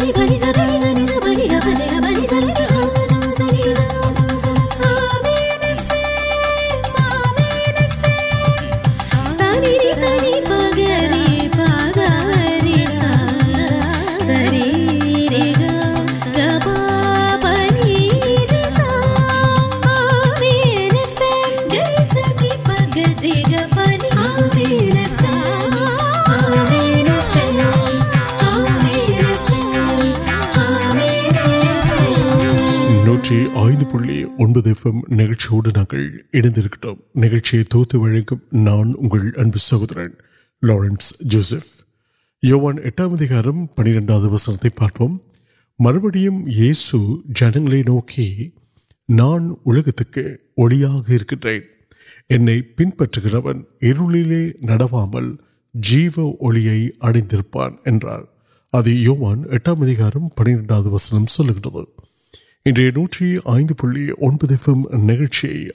سہورن Lawrence پارپم مربڑیم یسو جنگ نوکی نان پنپن جیو اڑپان ادوان پنڈ وسن نوٹری نئے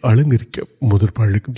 الگ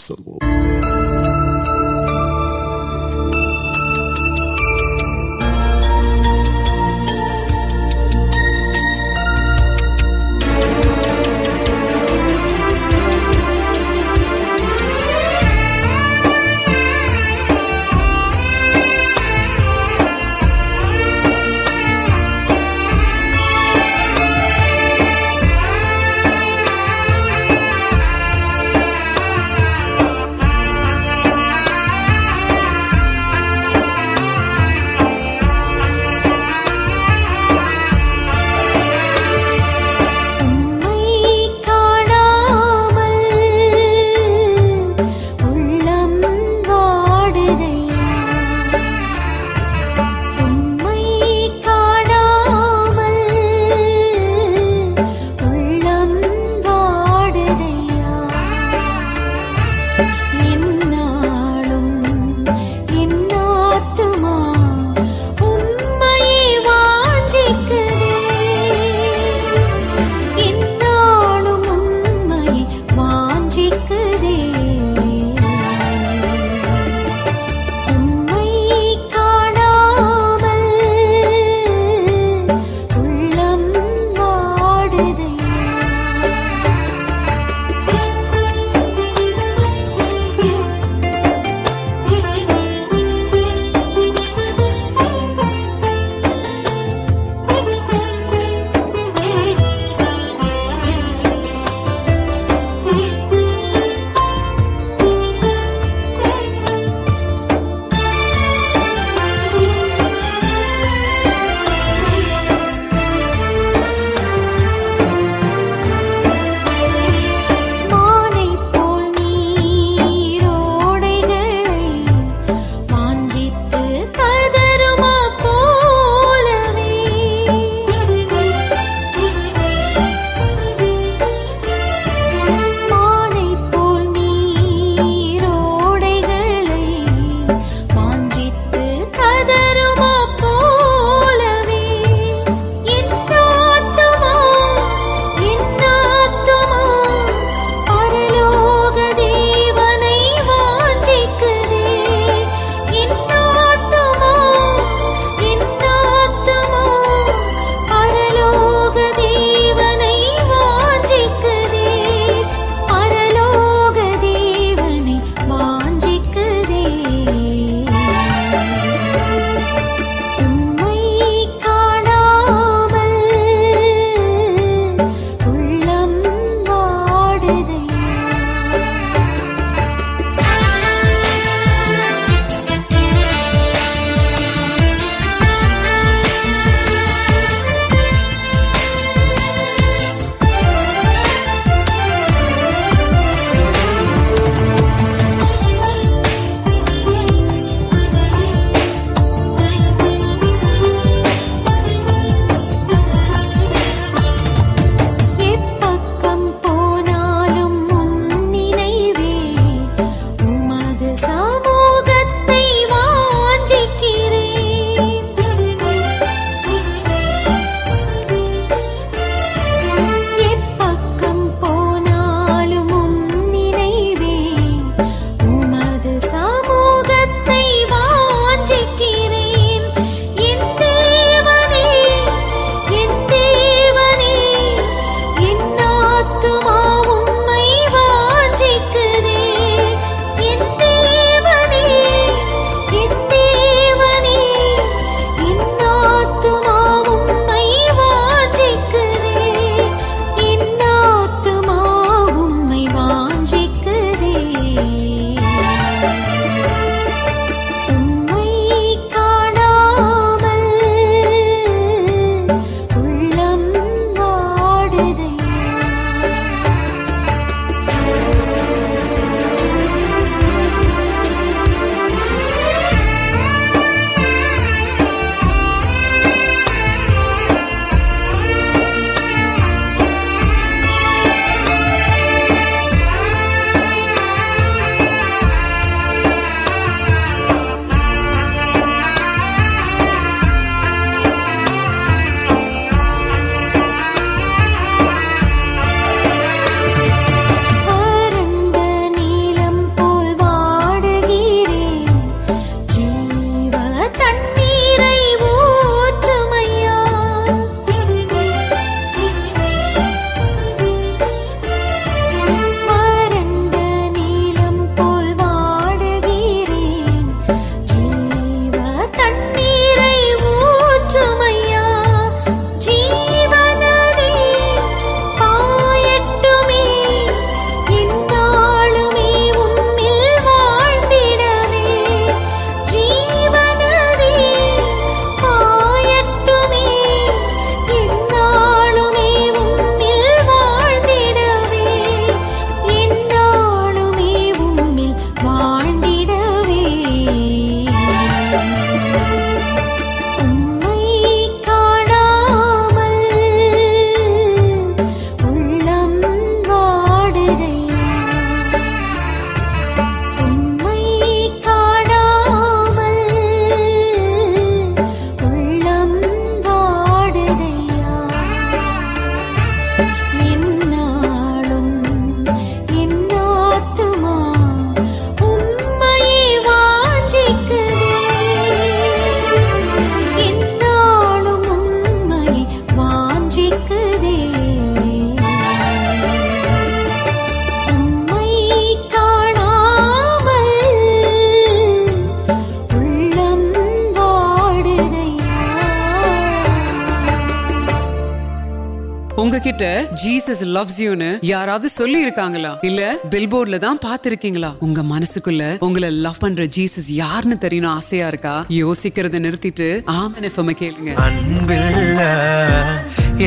ஜீசஸ் லவ்ஸ் யூன்னு யாராவது சொல்லி இருக்காங்களா இல்ல பில் போர்ட்ல தான் பாத்திருக்கீங்களா உங்க மனசுக்குள்ள உங்களை லவ் பண்ற ஜீசஸ் யாருன்னு தெரியணும் ஆசையா இருக்கா யோசிக்கிறத நிறுத்திட்டு ஆமன் எஃப்எம் கேளுங்க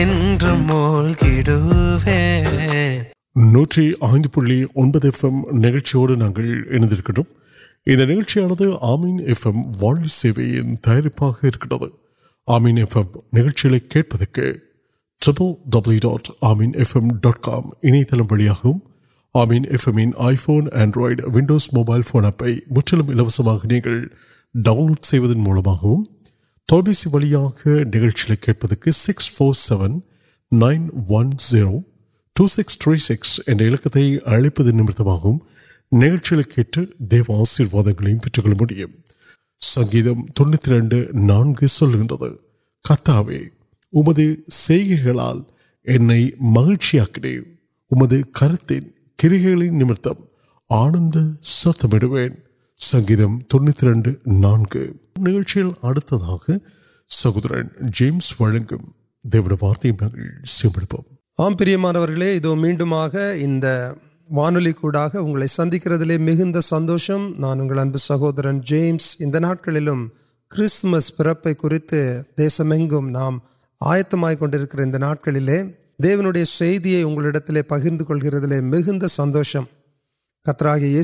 என்று மூழ்கிடுவே நூற்றி ஐந்து புள்ளி ஒன்பது எஃப்எம் நிகழ்ச்சியோடு நாங்கள் இணைந்திருக்கிறோம் இந்த நிகழ்ச்சியானது ஆமீன் எஃப்எம் வாழ் சேவையின் தயாரிப்பாக இருக்கிறது ஆமீன் எஃப்எம் நிகழ்ச்சிகளை கேட்பதற்கு آمین آنڈرائیڈ ونڈوز موبائل فون آپ ڈوڈن میگ نچ کچھ six four nine one zero two six three six نمت نکل دیو آشیواد منگم نو உமது செய்கைகளால் என்னை மகிழ்ச்சியாக்கினேன் உமது கருத்தின் கிரிகைகளின் நிமித்தம் ஆனந்த சத்தமிடுவேன் சங்கீதம் தொண்ணூற்றி ரெண்டு நான்கு நிகழ்ச்சியில் அடுத்ததாக சகோதரன் ஜேம்ஸ் வழங்கும் தேவட வார்த்தையும் நாங்கள் செவிடுப்போம் ஆம் பிரியமானவர்களே இதோ மீண்டுமாக இந்த வானொலி கூடாக உங்களை சந்திக்கிறதிலே மிகுந்த சந்தோஷம் நான் உங்கள் அன்பு சகோதரன் ஜேம்ஸ் இந்த நாட்களிலும் கிறிஸ்துமஸ் பிறப்பை குறித்து தேசமெங்கும் நாம் ஆயத்தமாய் கொண்டிருக்கிற இந்த நாட்களிலே தேவனுடைய செய்தியை உங்களிடத்திலே பகிர்ந்து கொள்கிறதிலே மிகுந்த சந்தோஷம் கத்தராகிய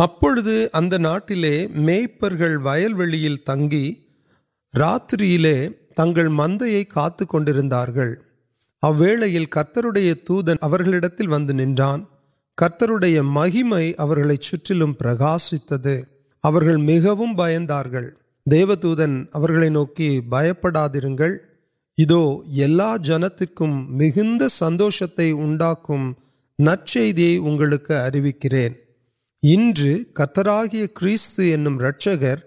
ابھی اتنا میپر و تنگ رات تب مند یا کتیا نہ پرکاسی میندار دیو دن نوکی بھ پڑا جن تر مند اگوکر کیست تاین وردیا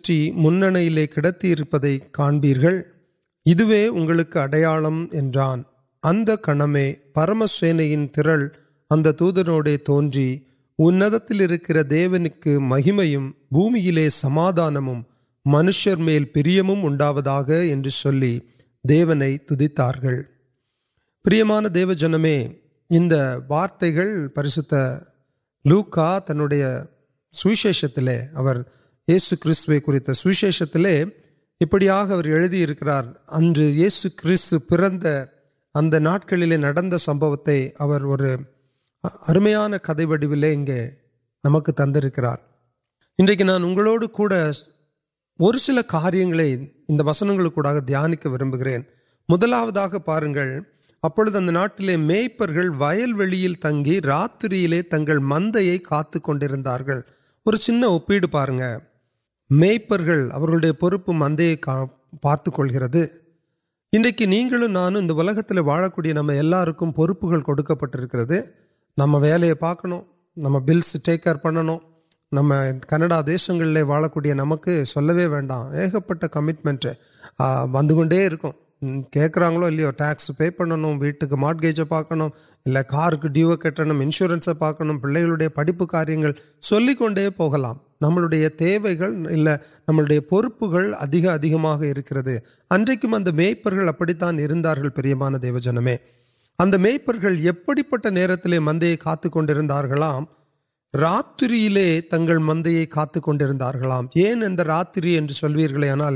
تھی مانپی ادو اگلک اڑیال ات کنم پرم سو ترل اتروڈ تون ارکم بومیل سمادان منشرمل پرمتار پراند دیو وارت پریشت لوکا تنوع سوشیشت یہ سیسو کو سوشت ابدیار اے یہ سیسو پاٹکے سمر اور ارمیا کدھ ویو نمکر انجکے نان اگڑکے انسوں درب گرے مدلوت پا اب ناٹل میپر ویلو تنگی راتری لے تک مند کو پارن میپر عم پہ ان کی نہیں واڑک نمر پٹکے نام ولیا پارکوں نم بلس ٹیک پڑھوں نم کنڈا دیشن واڑک نمک وٹ کمیٹمنٹ ونک ویا ٹیکس پی پڑنگ ویٹک مارکیج پاؤں کارو کٹ انشورنس پارک پڑے پڑیوں چل کو نملے تے نمپر ادیم ارکھی اچھی میپر ابھی تا پران جنم اب میپر پیر مند کا رات تعلق مند کا راتری آنا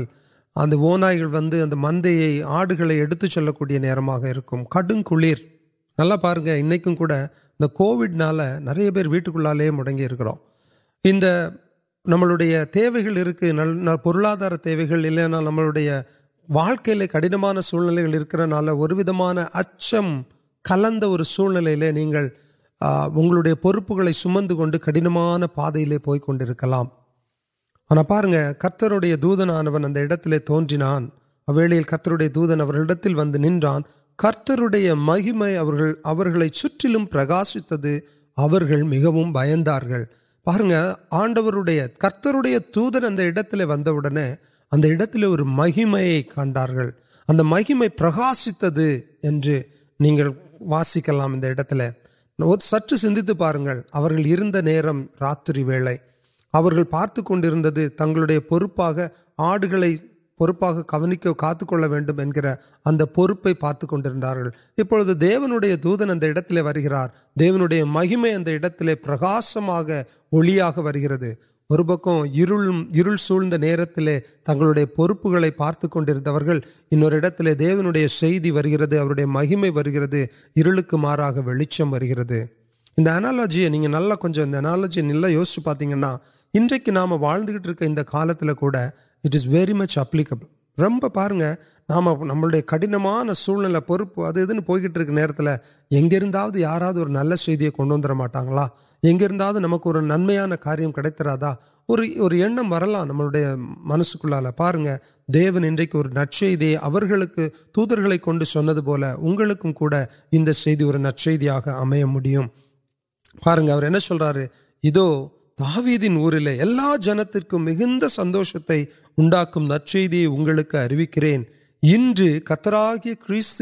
اب وو نل وی آئی اتنی نرم کڑک نل پہ ان کو نیا پھر ویٹکے موکیو ان کے نارے نہ واقعی کڑنوان سلکم اچم کل ساپن کو کڑنان پا کنکلام آنا پات دودن تونران کرتر دودن نرتر مہیم پرکاشت مجھے بھارگ آڈو کرتر دودن وتنے ادت مہیم کنٹرال اب مہیم پرکاشت واسکلام سر سندر نرم رات وے پارتک تنڈیا آئی پا کم کرنگ ابھی دےو دودن دیو نو مہیم ادت پرکاش تک پارتک انہرے مہیم ولی چم اج نا کچھ اناالجی نل یوس ان کے نام واضح ایکل توٹ ویری مچ آپ کے بھائی روپے نام نم کم سلپ ادھر پہ نا یار نل کنوند اگا نمک نان کاریہ کتا اور نمس کو لا پارے انچی علطف تک سنپلک نچھم پارن سر ادو تایدین مندر اروکرین کترای کچھ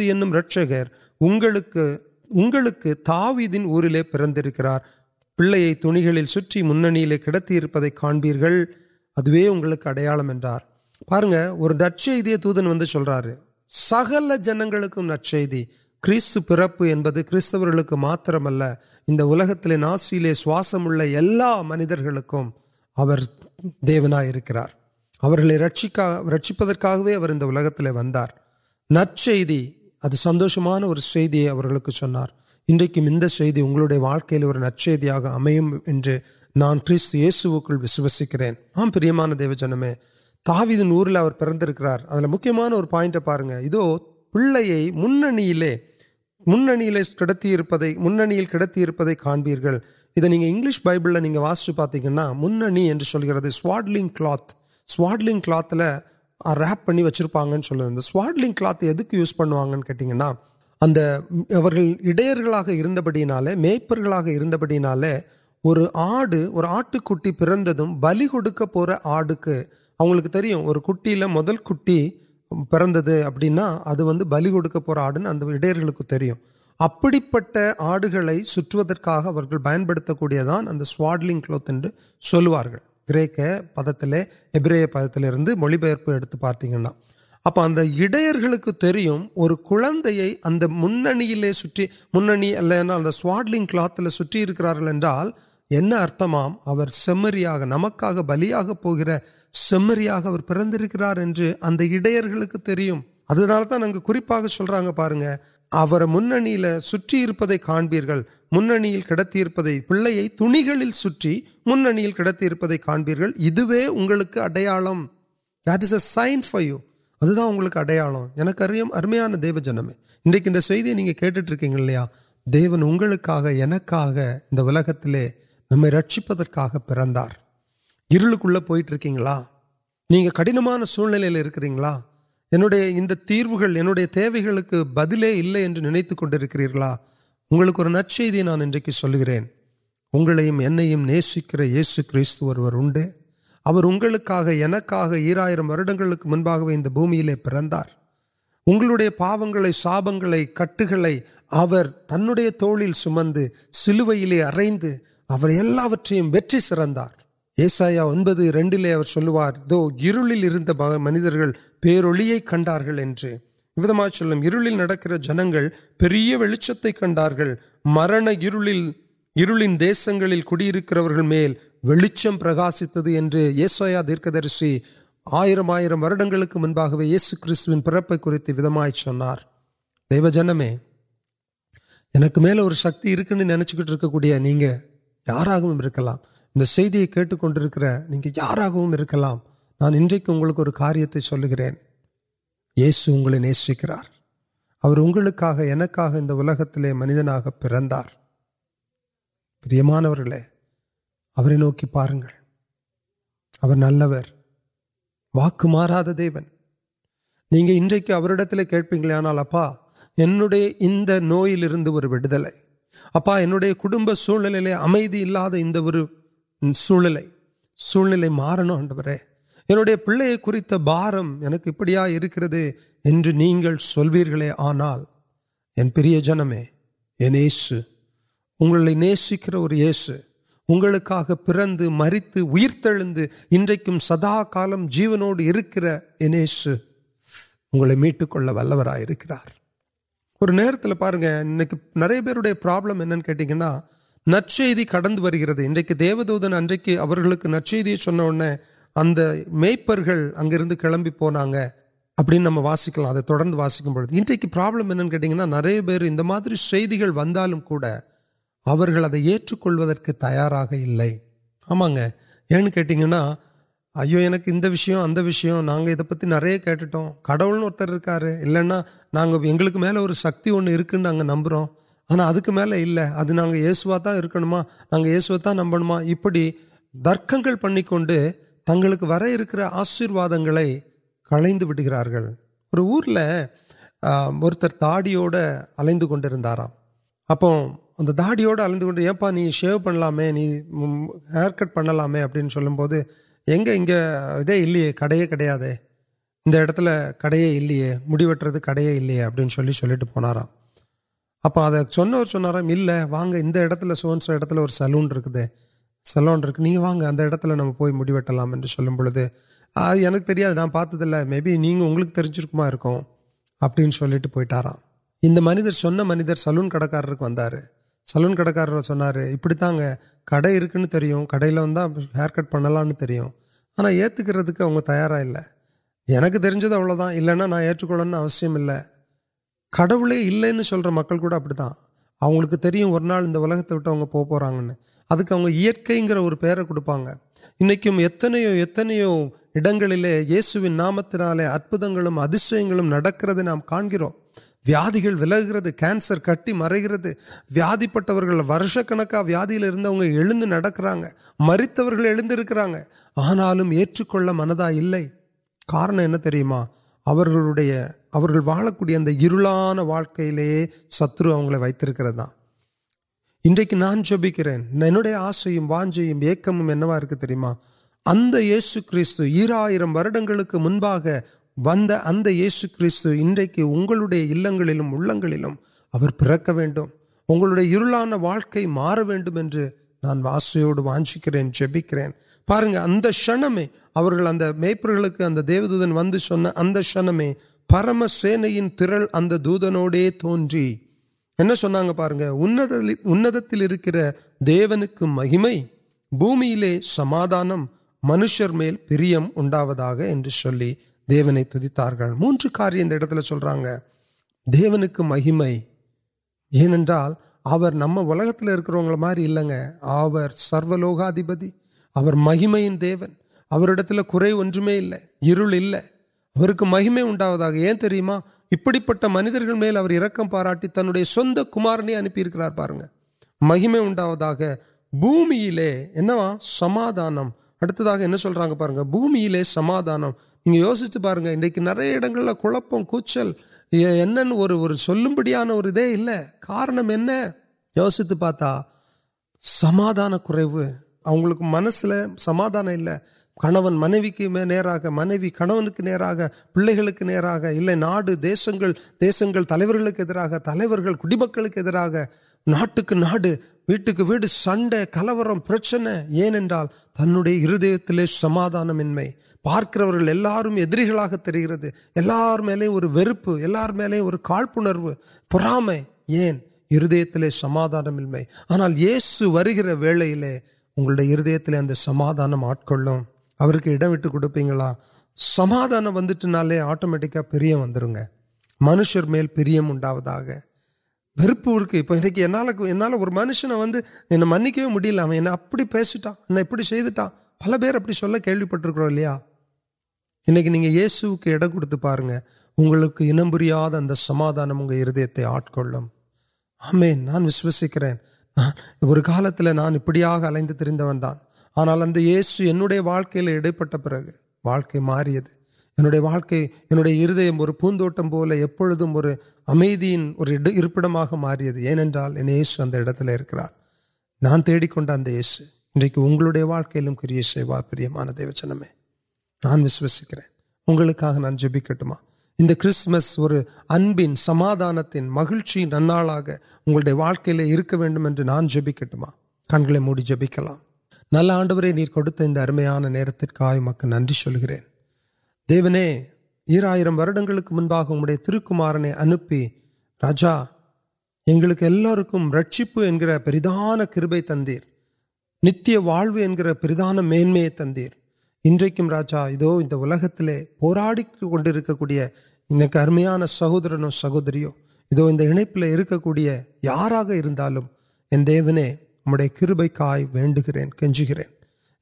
تاوین ورکر پیل یا تھی مانپی ادوکم نچن و سکل جنگی کپست منجمرکار رکشپ و سوشمان اور نچیاں نان کتنی سر پروان دیو جنم کا پھر مان پائنٹ پا رہے ہیں پہنچ منتر کئی کاگل بائیبل نہیں پتہ رہے کلا راپ پی وچر پہ کلاک یوز پنوگی اگر بڑی نال میپر بڑی نال آپ آٹک پھر بلی کھڑک پور آپ کو مدل کٹی پڑنا اب بلی کو پور آڈر کوہ ابھی پہنچ آئی پین پڑے دان سواڈلی کلاتے سوک پد تے ابری پد تر مت پارتینا اب اب یوکر ادے میواڈلی کلا ارتھمیا نمک بلیا گ سمریاکر ادا مانپور کئی پہنگ کئی کام ادا کیڈیاں ارمیاں دیو جن میں نہیں کھیلٹرکیا دیون اگت نکالنا پ انل کول پیٹرک نہیں کڑن سی تیار بدلے اِلے نکلا اور نچی نان کی نیسکر یہ سو کتر اگلک ایرن بومیل پنڈے پاپن ساپن کٹ گئے تنڈے توڑی سمندر سلوک اردو سردار یہ سوڈل مجھے پیرولی کٹار جنگ ولیچ کل مرنگ کڑکر میل ولیچم پرکاسی یہ سرشی آئی منبع کن پریتے ودم چار دیو جنم کو میل اور سکتی نیٹ نہیںار ورکر کاریہ گے نیسکر اور منت نا پھر نوکی پارن نلور واقع دیون نہیں کھیپی گیا نوئلے ویدل ابا ان میں سولہ سی مارنا ان پریت بارکا سو آنا جنم انسکر اور پھر مریت انجکشن سدا کام جیوک انس میٹ کلو نا نئے پراپل نچ کٹ گیس نچی چڑھ اگلے کمپیو پونا اب نام واسکل واسی ان پراپل کھیتی نرم وغیرہ تیار آمان یہاں اوکے انشیم اتیم پتہ نیٹو کڑکا نا سکتی نمبر آنا ادک علیہ یہ سو کرما یہ سوت نمبر ابھی دکن پڑک تک وشیواد کلنگار اور ورل تاڑی الکار داڑیوٹے یہ پہا شو پڑلامے نہیں ہیر کٹ پہنلام ابھی یے ادیا کڑ کل کڑے موڑ کڑے ابھی چلے پونا ابرارے واٹس اور سلون سلون نہیں وٹت نمبی میڈو ٹھیک پڑھے ترین پاتے میبھی نہیں کرویے پیٹرارا ان منظر سن منظر سلون کڑکار وار سلون کڑکار چار ابھی تا کڑکی کڑی ویرکٹ پہ لوگ آنا یہ تیار ترجدا نا ایچکول کٹلے اِلے سکل کولکتے پوپرا ادکے اور پیر کڑپا انتو ایتگل یہ سنتی ادم اتھم نام کا ویاد ورگی پھر ورش کنک ویلک مریت آناک منت علے کارن واقل ستروگ ون کی نان جبکہ انسم ویریم اتو کمکا ویسو کنکے علگل پڑےان واقع مار واسکر جبکر پارن اے میپ کے دیو دودن ون سن شن پرم سی ترل اتنا تن سنگتی دیوک مہیم پومی لے سمادان منشر میل پرنولی دیونے تھیتار موجود سل رہا ہے دےو کی مہیم ایم ابکروگی آر سرو لوگا دیکھ مہیم دے تو میں مہیم اُنہد ابھی پنجر میل ارک پارا تنڈے سندرنی اُنپیار پارنگ مہیم اٹھا دے بھومی لمع بومی لے سما یوس نیڈل کوچل اور بڑی کارنمین یوست پاتا سمادان کھو اب منسلک سماان کنون منوق مانو کچھ نیپ گے ناسنگ دس تلوک تلوار کٹی مکر کی نا ویٹک ویڈ سنڈ کلو پرچنے ای تیل سمادان میم پارکرے ملپ یوار میمپرو پہ ہردیت سمادان میم آنا یہ سوگلے وہد سما آٹک اٹھے کڑپی گا سمادان ونٹنا آٹو مٹکا ون منشر میل پرنوک اور منشن ونکل ابھی پیسٹان پل پی ابھی کٹرکیاں یہ سو کاریں اگلے ان سمادان آٹک آمیں ناشکر نانپی الان آنا یہ سوڈیا واقعی اڑپی اندیم اور پوندرن مارس ادتر نان تیڑکی اُنڈے واقعی کروا پر مان دی ناشکر اگلک نان جبکہ ان کسمس ابن سمادان تین مہیچی نا کرو نان جبکہ موڑ جبکل نل آنر کڑتا ایک ارمیا نا مک نیل دیوائر وڈکے ترکمار اُنپی راجا كو ركھ پریدان كرپے تندر نتیہ واو كردان مندر இன்றைக்கும் ராஜா இதோ இந்த உலகத்திலே போராடி கொண்டிருக்கக்கூடிய எனக்கு அருமையான சகோதரனோ சகோதரியோ இதோ இந்த இணைப்பில் இருக்கக்கூடிய யாராக இருந்தாலும் என் தேவனே உம்முடைய கிருபைக்காய் வேண்டுகிறேன் கெஞ்சுகிறேன்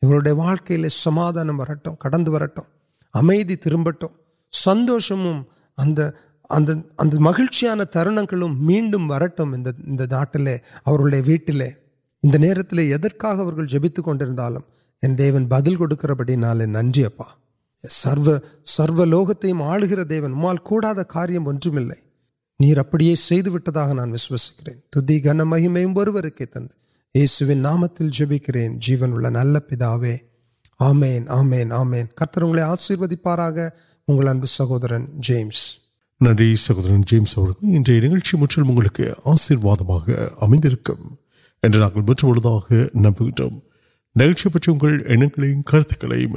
இவருடைய வாழ்க்கையிலே சமாதானம் வரட்டும் கடந்து வரட்டும் அமைதி திரும்பட்டும் சந்தோஷமும் அந்த அந்த அந்த மகிழ்ச்சியான بدل کو بڑی نال نن سرو سرو لوگ تیم آمال کو کاریہ نانسکرین مہیم کے تیسرے جیون نل پے آمین آمین آمین کچھ آشیروار سہورن جیمس نیوس نکل کے آشیواد امید نمبر நிகழ்ச்சி பற்றி உங்கள் எண்ணங்களையும் கருத்துக்களையும்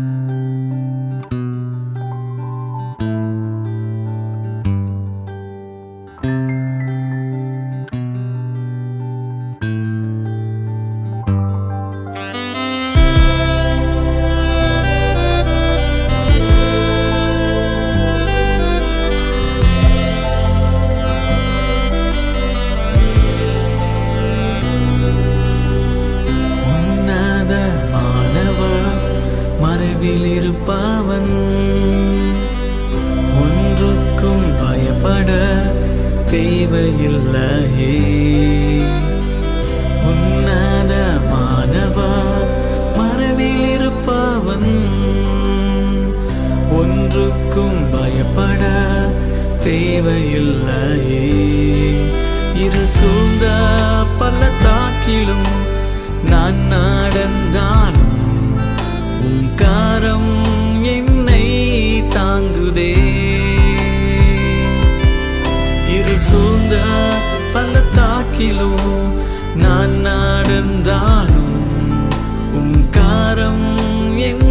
اکار یو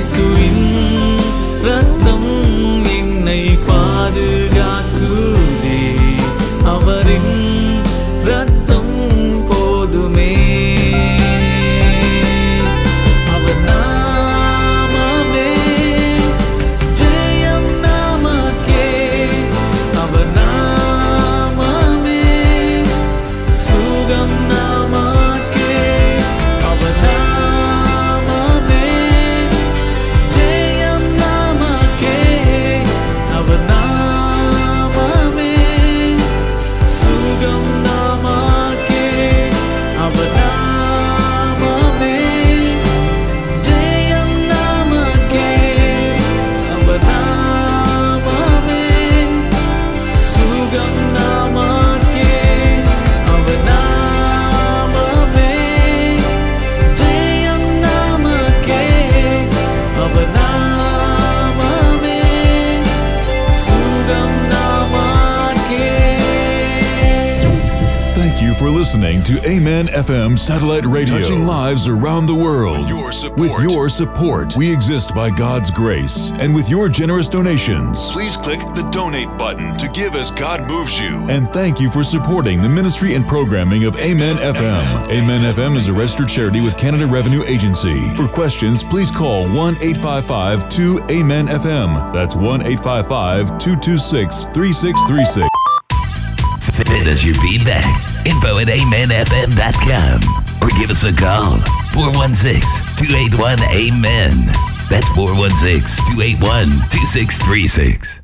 سوئن listening to Amen FM satellite radio, touching lives around the world. With your support, with your support we exist by God's grace and with your generous donations. Please click the donate button to give as God moves you. And thank you for supporting the ministry and programming of Amen FM. Amen FM is a registered charity with Canada Revenue Agency. For questions, please call 1 855 2 Amen FM. That's 1 855 226 3636. Send us your feedback. Info at amenfm.com or give us a call. 416-281-AMEN. That's 416-281-2636.